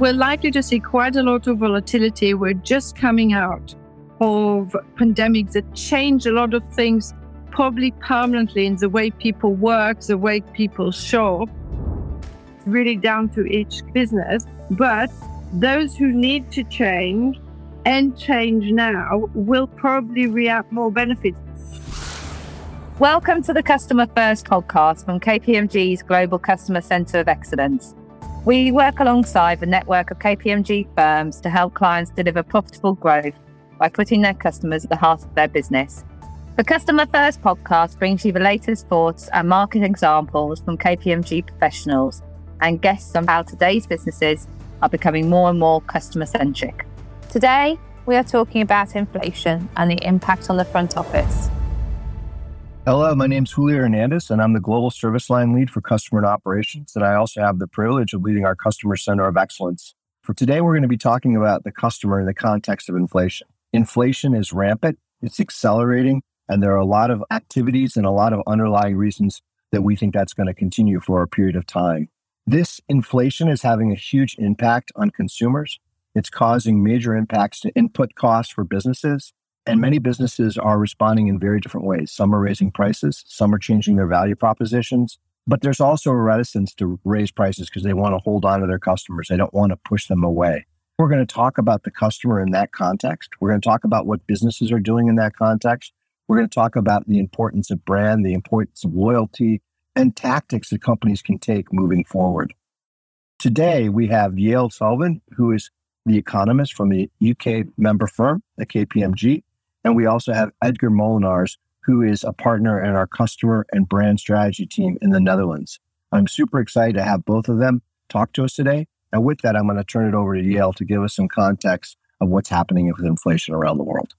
we're likely to see quite a lot of volatility. We're just coming out of pandemics that change a lot of things, probably permanently in the way people work, the way people shop. It's really down to each business. But those who need to change and change now will probably reap more benefits. Welcome to the Customer First podcast from KPMG's Global Customer Centre of Excellence. We work alongside a network of KPMG firms to help clients deliver profitable growth by putting their customers at the heart of their business. The Customer First podcast brings you the latest thoughts and market examples from KPMG professionals and guests on how today's businesses are becoming more and more customer centric. Today, we are talking about inflation and the impact on the front office. Hello, my name is Julio Hernandez, and I'm the Global Service Line Lead for Customer and Operations. And I also have the privilege of leading our Customer Center of Excellence. For today, we're going to be talking about the customer in the context of inflation. Inflation is rampant, it's accelerating, and there are a lot of activities and a lot of underlying reasons that we think that's going to continue for a period of time. This inflation is having a huge impact on consumers. It's causing major impacts to input costs for businesses. And many businesses are responding in very different ways. Some are raising prices, some are changing their value propositions, but there's also a reticence to raise prices because they want to hold on to their customers. They don't want to push them away. We're going to talk about the customer in that context. We're going to talk about what businesses are doing in that context. We're going to talk about the importance of brand, the importance of loyalty, and tactics that companies can take moving forward. Today, we have Yael Selfin, who is the economist from the UK member firm, the KPMG. And we also have Edgar Molenaars, who is a partner in our customer and brand strategy team in the Netherlands. I'm super excited to have both of them talk to us today. And with that, I'm going to turn it over to Yael to give us some context of what's happening with inflation around the world.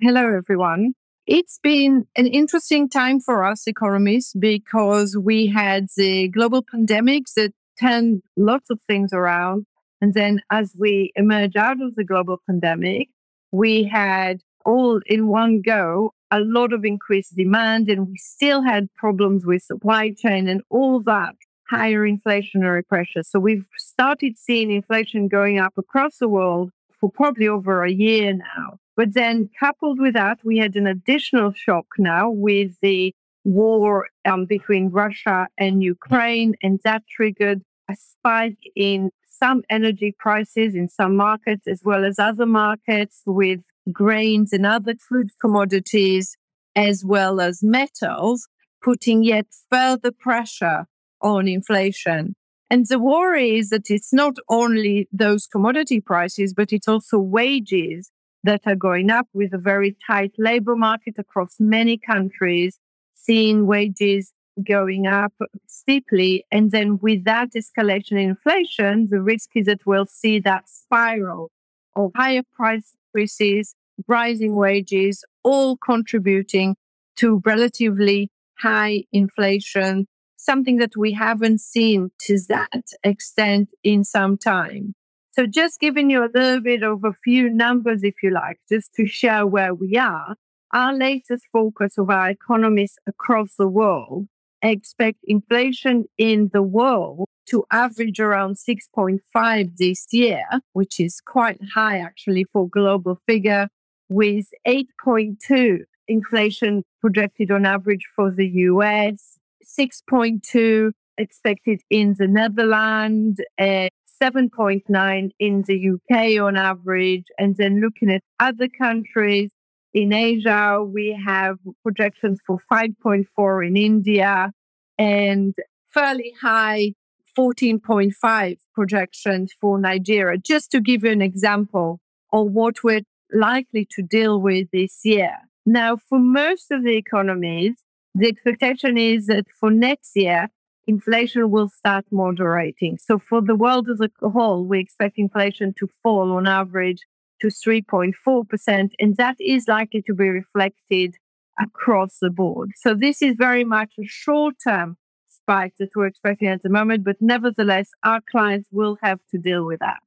Hello, everyone. It's been an interesting time for us economists because we had the global pandemics that turned lots of things around. And then as we emerge out of the global pandemic, we had all in one go a lot of increased demand and we still had problems with supply chain and all that higher inflationary pressure. So we've started seeing inflation going up across the world for probably over a year now. But then coupled with that, we had an additional shock now with the war um, between Russia and Ukraine, and that triggered a spike in some energy prices in some markets as well as other markets with grains and other food commodities, as well as metals, putting yet further pressure on inflation. And the worry is that it's not only those commodity prices, but it's also wages that are going up with a very tight labor market across many countries, seeing wages going up steeply. And then with that escalation in inflation, the risk is that we'll see that spiral of higher price increases, rising wages, all contributing to relatively high inflation, something that we haven't seen to that extent in some time. So, just giving you a little bit of a few numbers, if you like, just to show where we are. Our latest focus of our economists across the world expect inflation in the world to average around 6.5 this year, which is quite high actually for global figure, with 8.2 inflation projected on average for the US, 6.2 expected in the Netherlands, uh, 7.9 in the UK on average. And then looking at other countries, in Asia, we have projections for 5.4 in India and fairly high 14.5 projections for Nigeria, just to give you an example of what we're likely to deal with this year. Now, for most of the economies, the expectation is that for next year, inflation will start moderating. So for the world as a whole, we expect inflation to fall on average to 3.4%, and that is likely to be reflected across the board. So this is very much a short term spike that we're expecting at the moment, but nevertheless, our clients will have to deal with that.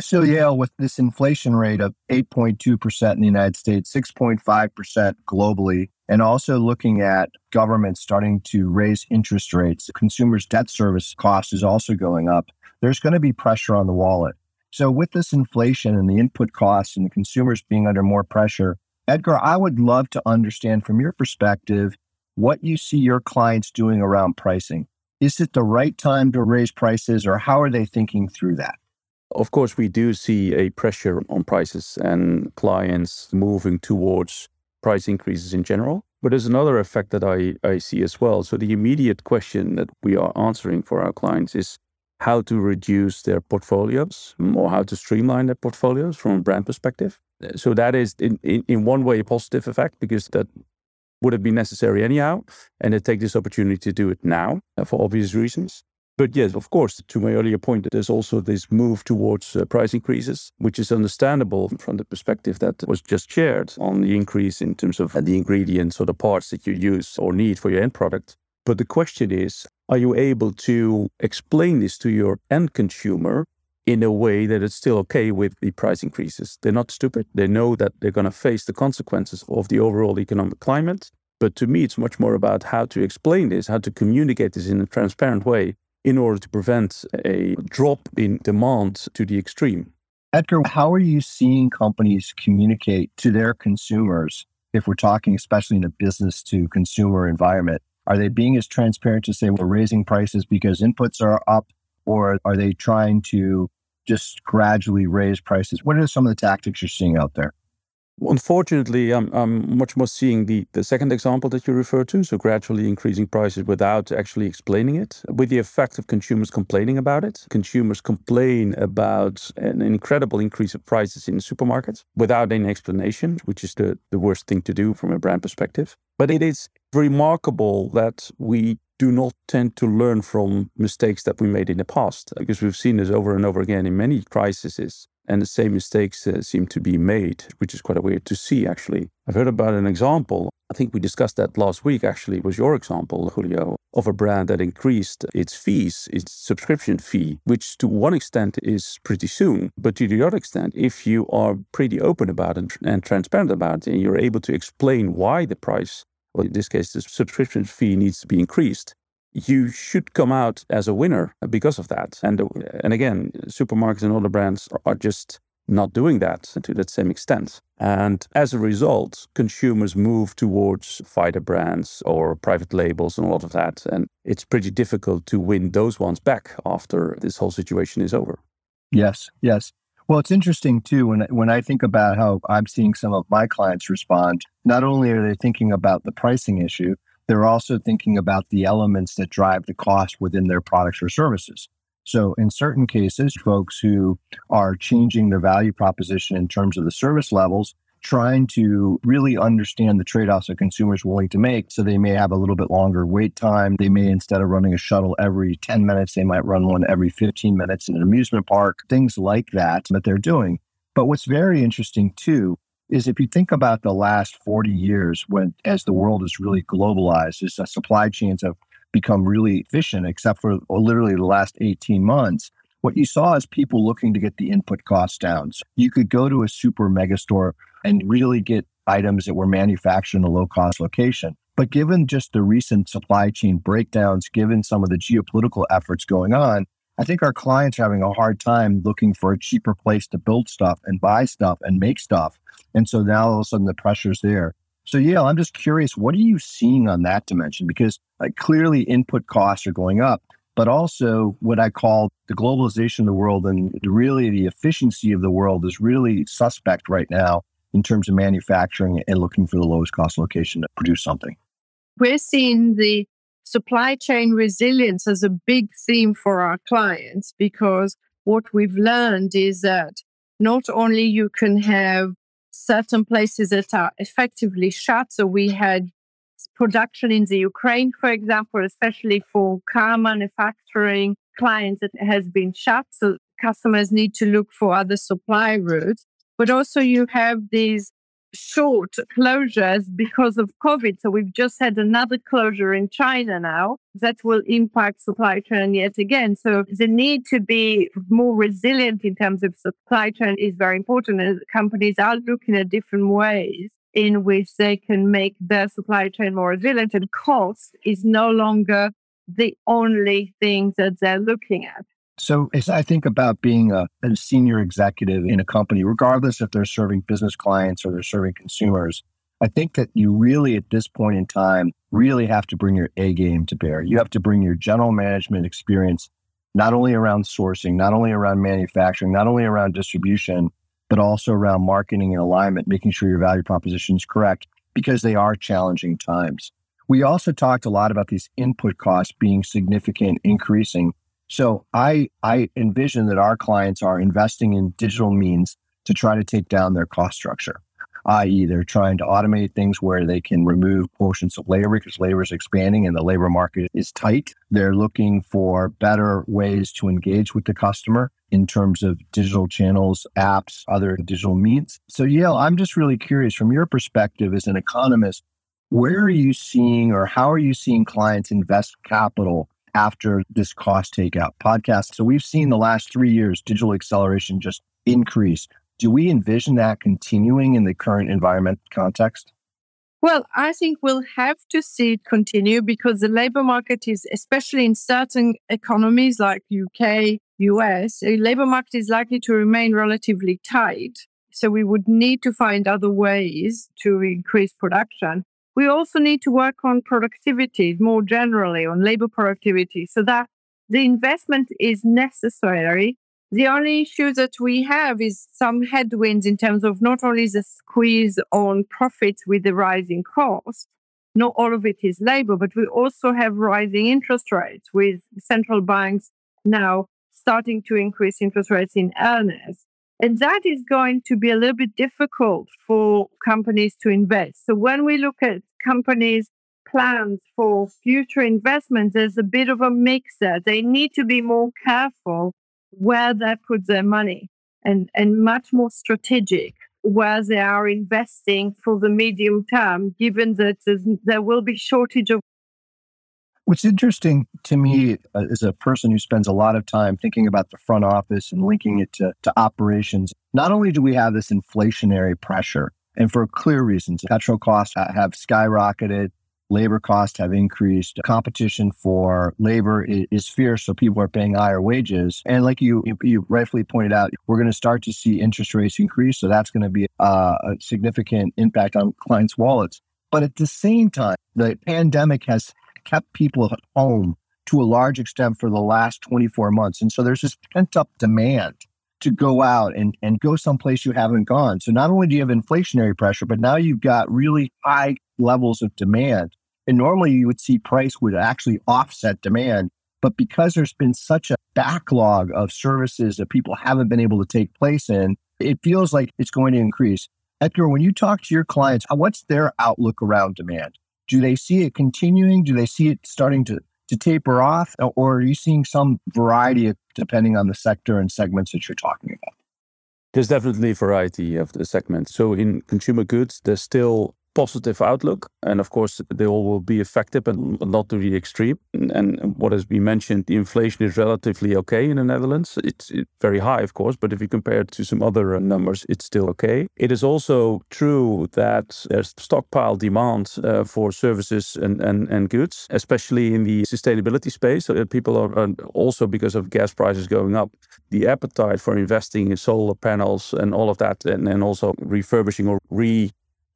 So, Yael, with this inflation rate of 8.2% in the United States, 6.5% globally, and also looking at governments starting to raise interest rates, consumers' debt service cost is also going up. there's going to be pressure on the wallet. So, with this inflation and the input costs and the consumers being under more pressure, Edgar, I would love to understand from your perspective what you see your clients doing around pricing. Is it the right time to raise prices, or how are they thinking through that? Of course, we do see a pressure on prices and clients moving towards price increases in general. But there's another effect that I, I see as well. So the immediate question that we are answering for our clients is how to reduce their portfolios or how to streamline their portfolios from a brand perspective. So that is in, in, in one way a positive effect because that would have been necessary anyhow. And they take this opportunity to do it now uh, for obvious reasons. But yes, of course, to my earlier point, there's also this move towards uh, price increases, which is understandable from the perspective that was just shared on the increase in terms of the ingredients or the parts that you use or need for your end product. But the question is, are you able to explain this to your end consumer in a way that it's still okay with the price increases? They're not stupid. They know that they're going to face the consequences of the overall economic climate. But to me, it's much more about how to explain this, how to communicate this in a transparent way in order to prevent a drop in demand to the extreme. Edgar, how are you seeing companies communicate to their consumers if we're talking especially in a business to consumer environment? Are they being as transparent to say we're raising prices because inputs are up, or are they trying to just gradually raise prices? What are some of the tactics you're seeing out there? Unfortunately, I'm, I'm much more seeing the, the second example that you refer to, so gradually increasing prices without actually explaining it, with the effect of consumers complaining about it. Consumers complain about an incredible increase of prices in supermarkets without any explanation, which is the, the worst thing to do from a brand perspective. But it is remarkable that we do not tend to learn from mistakes that we made in the past, because we've seen this over and over again in many crises and the same mistakes uh, seem to be made, which is quite weird to see, actually. I've heard about an example. I think we discussed that last week, actually, it was your example, Julio, of a brand that increased its fees, its subscription fee, which to one extent is pretty soon. But to the other extent, if you are pretty open about it and transparent about it, and you're able to explain why the price, or in this case, the subscription fee needs to be increased, you should come out as a winner because of that. And uh, and again, supermarkets and other brands are just not doing that to that same extent. And as a result, consumers move towards fighter brands or private labels and a lot of that. And it's pretty difficult to win those ones back after this whole situation is over. Yes, yes. Well, it's interesting too when when I think about how I'm seeing some of my clients respond. Not only are they thinking about the pricing issue, they're also thinking about the elements that drive the cost within their products or services. So, in certain cases, folks who are changing their value proposition in terms of the service levels, trying to really understand the trade offs that consumers willing to make. So, they may have a little bit longer wait time. They may, instead of running a shuttle every 10 minutes, they might run one every 15 minutes in an amusement park, things like that that they're doing. But what's very interesting too is if you think about the last 40 years when as the world has really globalized as supply chains have become really efficient except for literally the last 18 months what you saw is people looking to get the input costs down. So you could go to a super mega store and really get items that were manufactured in a low cost location. But given just the recent supply chain breakdowns given some of the geopolitical efforts going on I think our clients are having a hard time looking for a cheaper place to build stuff and buy stuff and make stuff. And so now all of a sudden the pressure's there. So yeah, I'm just curious, what are you seeing on that dimension? Because like clearly input costs are going up, but also what I call the globalization of the world and really the efficiency of the world is really suspect right now in terms of manufacturing and looking for the lowest cost location to produce something. We're seeing the supply chain resilience as a big theme for our clients because what we've learned is that not only you can have certain places that are effectively shut. So we had production in the Ukraine, for example, especially for car manufacturing clients that has been shut. So customers need to look for other supply routes. But also you have these short closures because of COVID. So we've just had another closure in China now that will impact supply chain yet again. So the need to be more resilient in terms of supply chain is very important. And companies are looking at different ways in which they can make their supply chain more resilient and cost is no longer the only thing that they're looking at. So, as I think about being a, a, senior executive in a company, regardless if they're serving business clients or they're serving consumers, I think that you really, at this point in time, really have to bring your A game to bear. You have to bring your general management experience, not only around sourcing, not only around manufacturing, not only around distribution, but also around marketing and alignment, making sure your value proposition is correct because they are challenging times. We also talked a lot about these input costs being significant, increasing. So I, I envision that our clients are investing in digital means to try to take down their cost structure i.e., they're trying to automate things where they can remove portions of labor because labor is expanding and the labor market is tight. They're looking for better ways to engage with the customer in terms of digital channels, apps, other digital means. So, Yael, I'm just really curious from your perspective as an economist, where are you seeing or how are you seeing clients invest capital after this cost takeout podcast? So, we've seen the last three years digital acceleration just increase. Do we envision that continuing in the current environment context? Well, I think we'll have to see it continue because the labor market is, especially in certain economies like UK, US, the labor market is likely to remain relatively tight. So we would need to find other ways to increase production. We also need to work on productivity more generally, on labor productivity, so that the investment is necessary the only issue that we have is some headwinds in terms of not only the squeeze on profits with the rising cost, not all of it is labor, but we also have rising interest rates with central banks now starting to increase interest rates in earnest. And that is going to be a little bit difficult for companies to invest. So when we look at companies' plans for future investments, there's a bit of a mix there. They need to be more careful where they put their money and, and much more strategic where they are investing for the medium term, given that there will be shortage of. What's interesting to me uh, as a person who spends a lot of time thinking about the front office and linking it to, to operations, not only do we have this inflationary pressure, and for clear reasons, petrol costs have skyrocketed, labor costs have increased. Competition for labor is, fierce, so people are paying higher wages. And like you, you, you rightfully pointed out, we're going to start to see interest rates increase, so that's going to be uh, a significant impact on clients' wallets. But at the same time, the pandemic has kept people at home to a large extent for the last 24 months. And so there's this pent up demand to go out and, and go someplace you haven't gone. So not only do you have inflationary pressure, but now you've got really high levels of demand. And normally you would see price would actually offset demand. But because there's been such a backlog of services that people haven't been able to take place in, it feels like it's going to increase. Edgar, when you talk to your clients, what's their outlook around demand? Do they see it continuing? Do they see it starting to, to taper off? Or are you seeing some variety of, depending on the sector and segments that you're talking about? There's definitely variety of the segments. So in consumer goods, there's still positive outlook. And of course, they all will be affected, but not to the extreme. And what has been mentioned, the inflation is relatively okay in the Netherlands. It's very high, of course, but if you compare it to some other uh, numbers, it's still okay. It is also true that there's stockpile demand uh, for services and, and, and goods, especially in the sustainability space. So people are, are also, because of gas prices going up, the appetite for investing in solar panels and all of that, and, and also refurbishing or re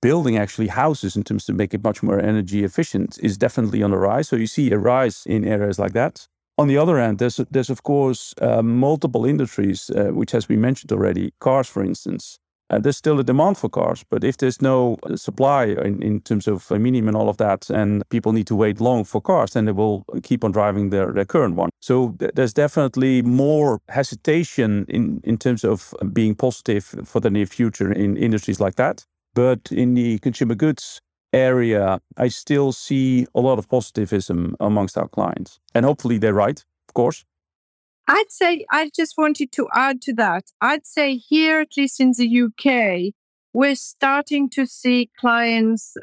building actually houses in terms to make it much more energy efficient is definitely on the rise. So you see a rise in areas like that. On the other hand, there's there's of course uh, multiple industries uh, which has been mentioned already. Cars, for instance, uh, there's still a demand for cars, but if there's no uh, supply in, in terms of aluminium and all of that, and people need to wait long for cars, then they will keep on driving their, their current one. So th- there's definitely more hesitation in, in terms of being positive for the near future in industries like that. But in the consumer goods area, I still see a lot of positivism amongst our clients. And hopefully they're right, of course. I'd say, I just wanted to add to that. I'd say here, at least in the UK, we're starting to see clients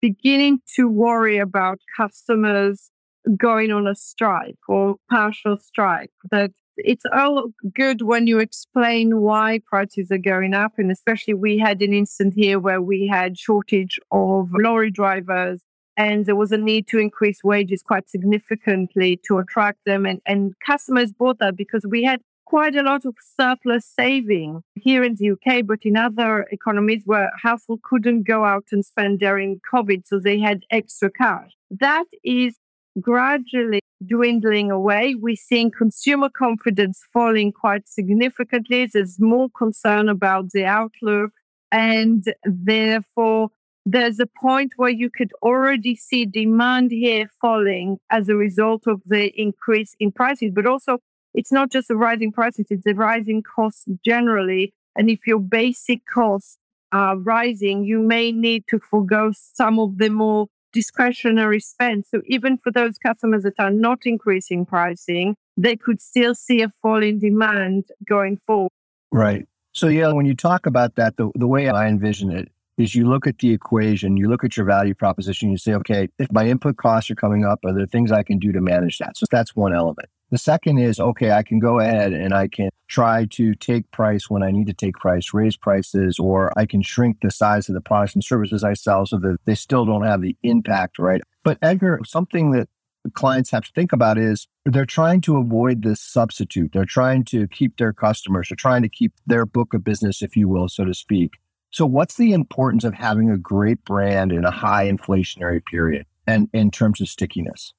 beginning to worry about customers going on a strike or partial strike, that it's all good when you explain why prices are going up. And especially we had an instant here where we had shortage of lorry drivers and there was a need to increase wages quite significantly to attract them. And, and customers bought that because we had quite a lot of surplus saving here in the UK, but in other economies where households couldn't go out and spend during COVID, so they had extra cash. That is gradually dwindling away. We're seeing consumer confidence falling quite significantly. There's more concern about the outlook. And therefore, there's a point where you could already see demand here falling as a result of the increase in prices, but also it's not just the rising prices, it's the rising costs generally. And if your basic costs are rising, you may need to forego some of the more discretionary spend. So even for those customers that are not increasing pricing, they could still see a fall in demand going forward. Right. So yeah, when you talk about that, the, the way I envision it is you look at the equation, you look at your value proposition, you say, okay, if my input costs are coming up, are there things I can do to manage that? So that's one element. The second is, okay, I can go ahead and I can try to take price when I need to take price, raise prices, or I can shrink the size of the products and services I sell so that they still don't have the impact, right? But Edgar, something that clients have to think about is they're trying to avoid this substitute. They're trying to keep their customers. They're trying to keep their book of business, if you will, so to speak. So, what's the importance of having a great brand in a high inflationary period and in terms of stickiness?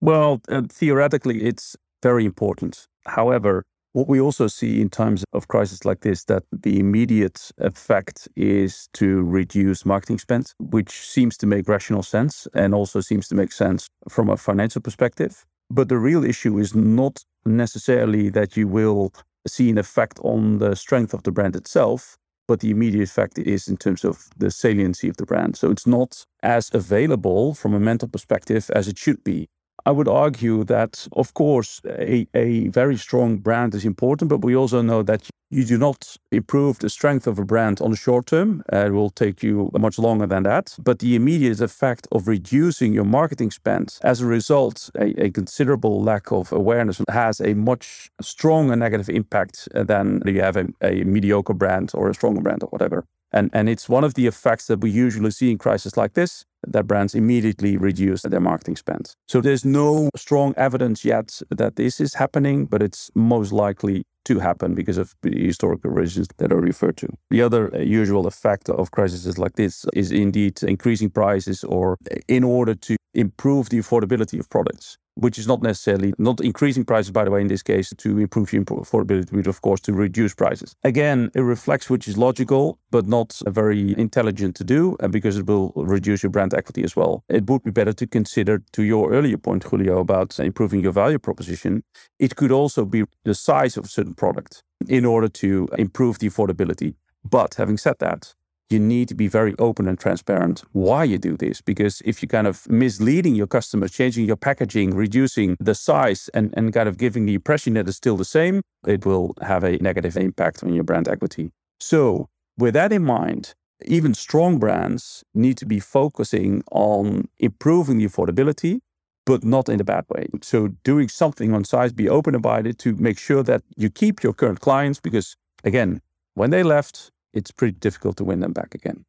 Well, uh, theoretically, it's very important. However, what we also see in times of crisis like this that the immediate effect is to reduce marketing spend which seems to make rational sense and also seems to make sense from a financial perspective but the real issue is not necessarily that you will see an effect on the strength of the brand itself but the immediate effect is in terms of the saliency of the brand. So it's not as available from a mental perspective as it should be I would argue that, of course, a, a very strong brand is important, but we also know that you do not improve the strength of a brand on the short term. Uh, it will take you much longer than that. But the immediate effect of reducing your marketing spend as a result, a, a considerable lack of awareness has a much stronger negative impact than you have a, a mediocre brand or a stronger brand or whatever. And, and it's one of the effects that we usually see in crises like this that brands immediately reduce their marketing spend. So there's no strong evidence yet that this is happening, but it's most likely to happen because of the historical reasons that are referred to. The other uh, usual effect of crises like this is indeed increasing prices or in order to improve the affordability of products which is not necessarily not increasing prices, by the way, in this case, to improve your affordability, but of course to reduce prices. Again, it reflects which is logical, but not very intelligent to do, because it will reduce your brand equity as well. It would be better to consider, to your earlier point, Julio, about improving your value proposition. It could also be the size of a certain product in order to improve the affordability. But having said that, you need to be very open and transparent why you do this. Because if you're kind of misleading your customers, changing your packaging, reducing the size, and, and kind of giving the impression that it's still the same, it will have a negative impact on your brand equity. So, with that in mind, even strong brands need to be focusing on improving the affordability, but not in a bad way. So, doing something on size, be open about it to make sure that you keep your current clients because, again, when they left, it's pretty difficult to win them back again.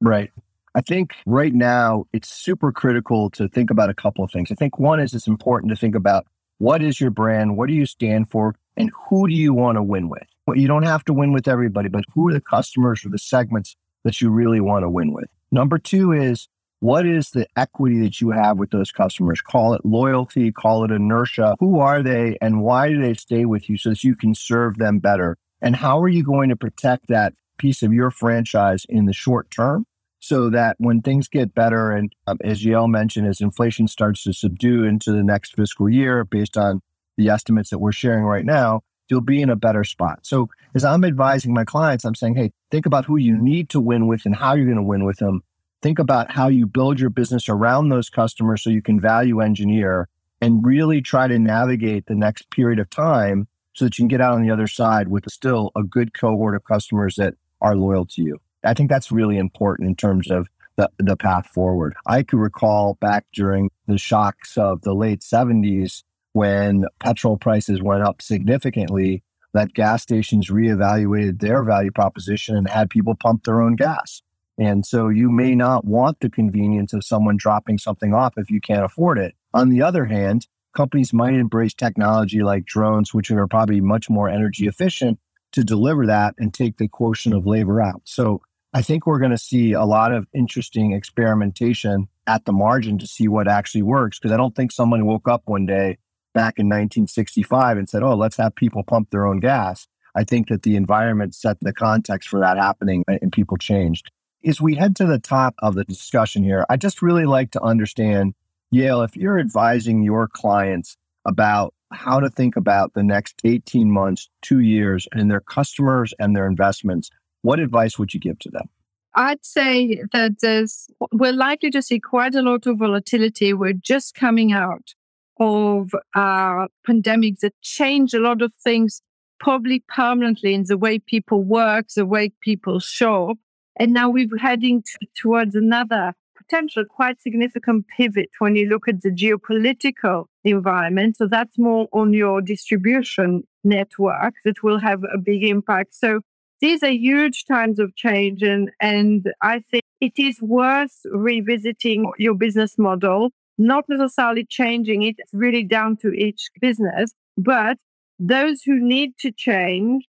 Right. I think right now it's super critical to think about a couple of things. I think one is it's important to think about what is your brand, what do you stand for, and who do you want to win with? Well, you don't have to win with everybody, but who are the customers or the segments that you really want to win with? Number two is what is the equity that you have with those customers? Call it loyalty, call it inertia. Who are they and why do they stay with you so that you can serve them better? And how are you going to protect that piece of your franchise in the short term so that when things get better, and um, as Yael mentioned, as inflation starts to subdue into the next fiscal year based on the estimates that we're sharing right now, you'll be in a better spot. So as I'm advising my clients, I'm saying, hey, think about who you need to win with and how you're going to win with them. Think about how you build your business around those customers so you can value engineer and really try to navigate the next period of time so that you can get out on the other side with still a good cohort of customers that are loyal to you. I think that's really important in terms of the, the path forward. I could recall back during the shocks of the late 70s when petrol prices went up significantly, that gas stations reevaluated their value proposition and had people pump their own gas. And so you may not want the convenience of someone dropping something off if you can't afford it. On the other hand, companies might embrace technology like drones, which are probably much more energy efficient to deliver that and take the quotient of labor out. So I think we're going to see a lot of interesting experimentation at the margin to see what actually works. Because I don't think someone woke up one day back in 1965 and said, oh, let's have people pump their own gas. I think that the environment set the context for that happening and people changed. As we head to the top of the discussion here, I just really like to understand, Yael, if you're advising your clients about how to think about the next 18 months, two years, and their customers and their investments, what advice would you give to them? I'd say that there's, we're likely to see quite a lot of volatility. We're just coming out of uh, pandemics that change a lot of things, probably permanently in the way people work, the way people shop. And now we're heading t- towards another potential quite significant pivot when you look at the geopolitical environment. So that's more on your distribution network that will have a big impact. So these are huge times of change. And, and I think it is worth revisiting your business model, not necessarily changing it. It's really down to each business. But those who need to change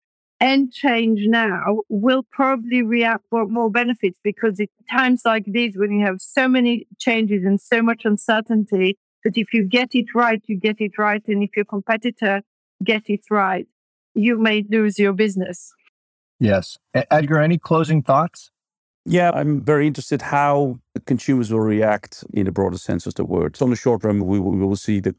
and change now will probably react reap more benefits because at times like these, when you have so many changes and so much uncertainty, that if you get it right, you get it right. And if your competitor get it right, you may lose your business. Yes. Edgar, any closing thoughts? Yeah, I'm very interested how consumers will react in the broader sense of the word. So, in the short run, we will, we will see the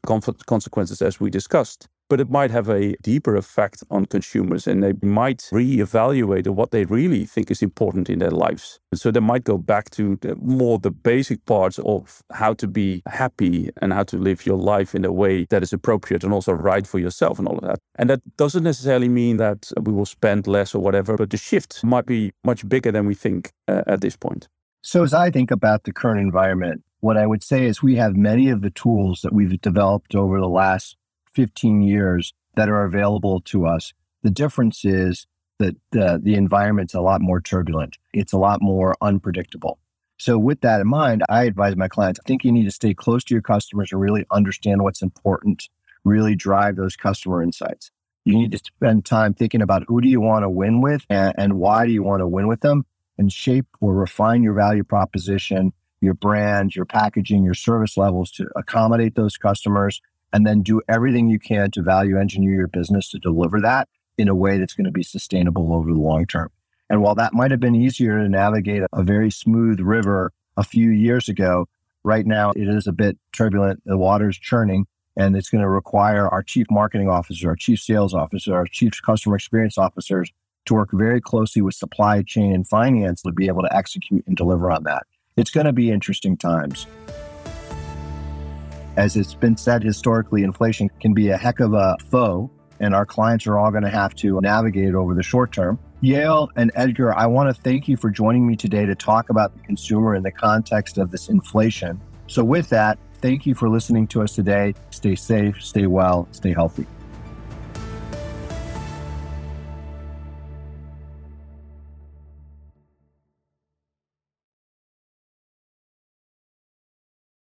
consequences as we discussed but it might have a deeper effect on consumers and they might reevaluate what they really think is important in their lives. So they might go back to the, more the basic parts of how to be happy and how to live your life in a way that is appropriate and also right for yourself and all of that. And that doesn't necessarily mean that we will spend less or whatever, but the shift might be much bigger than we think uh, at this point. So as I think about the current environment, what I would say is we have many of the tools that we've developed over the last 15 years that are available to us. The difference is that uh, the environment's a lot more turbulent. It's a lot more unpredictable. So with that in mind, I advise my clients, I think you need to stay close to your customers and really understand what's important, really drive those customer insights. You need to spend time thinking about who do you want to win with and, and why do you want to win with them and shape or refine your value proposition, your brand, your packaging, your service levels to accommodate those customers and then do everything you can to value engineer your business to deliver that in a way that's going to be sustainable over the long term. And while that might have been easier to navigate a very smooth river a few years ago, right now it is a bit turbulent. The water's churning and it's going to require our chief marketing officer, our chief sales officer, our chief customer experience officers to work very closely with supply chain and finance to be able to execute and deliver on that. It's going to be interesting times. As it's been said historically, inflation can be a heck of a foe, and our clients are all going to have to navigate over the short term. Yael and Edgar, I want to thank you for joining me today to talk about the consumer in the context of this inflation. So, with that, thank you for listening to us today. Stay safe, stay well, stay healthy.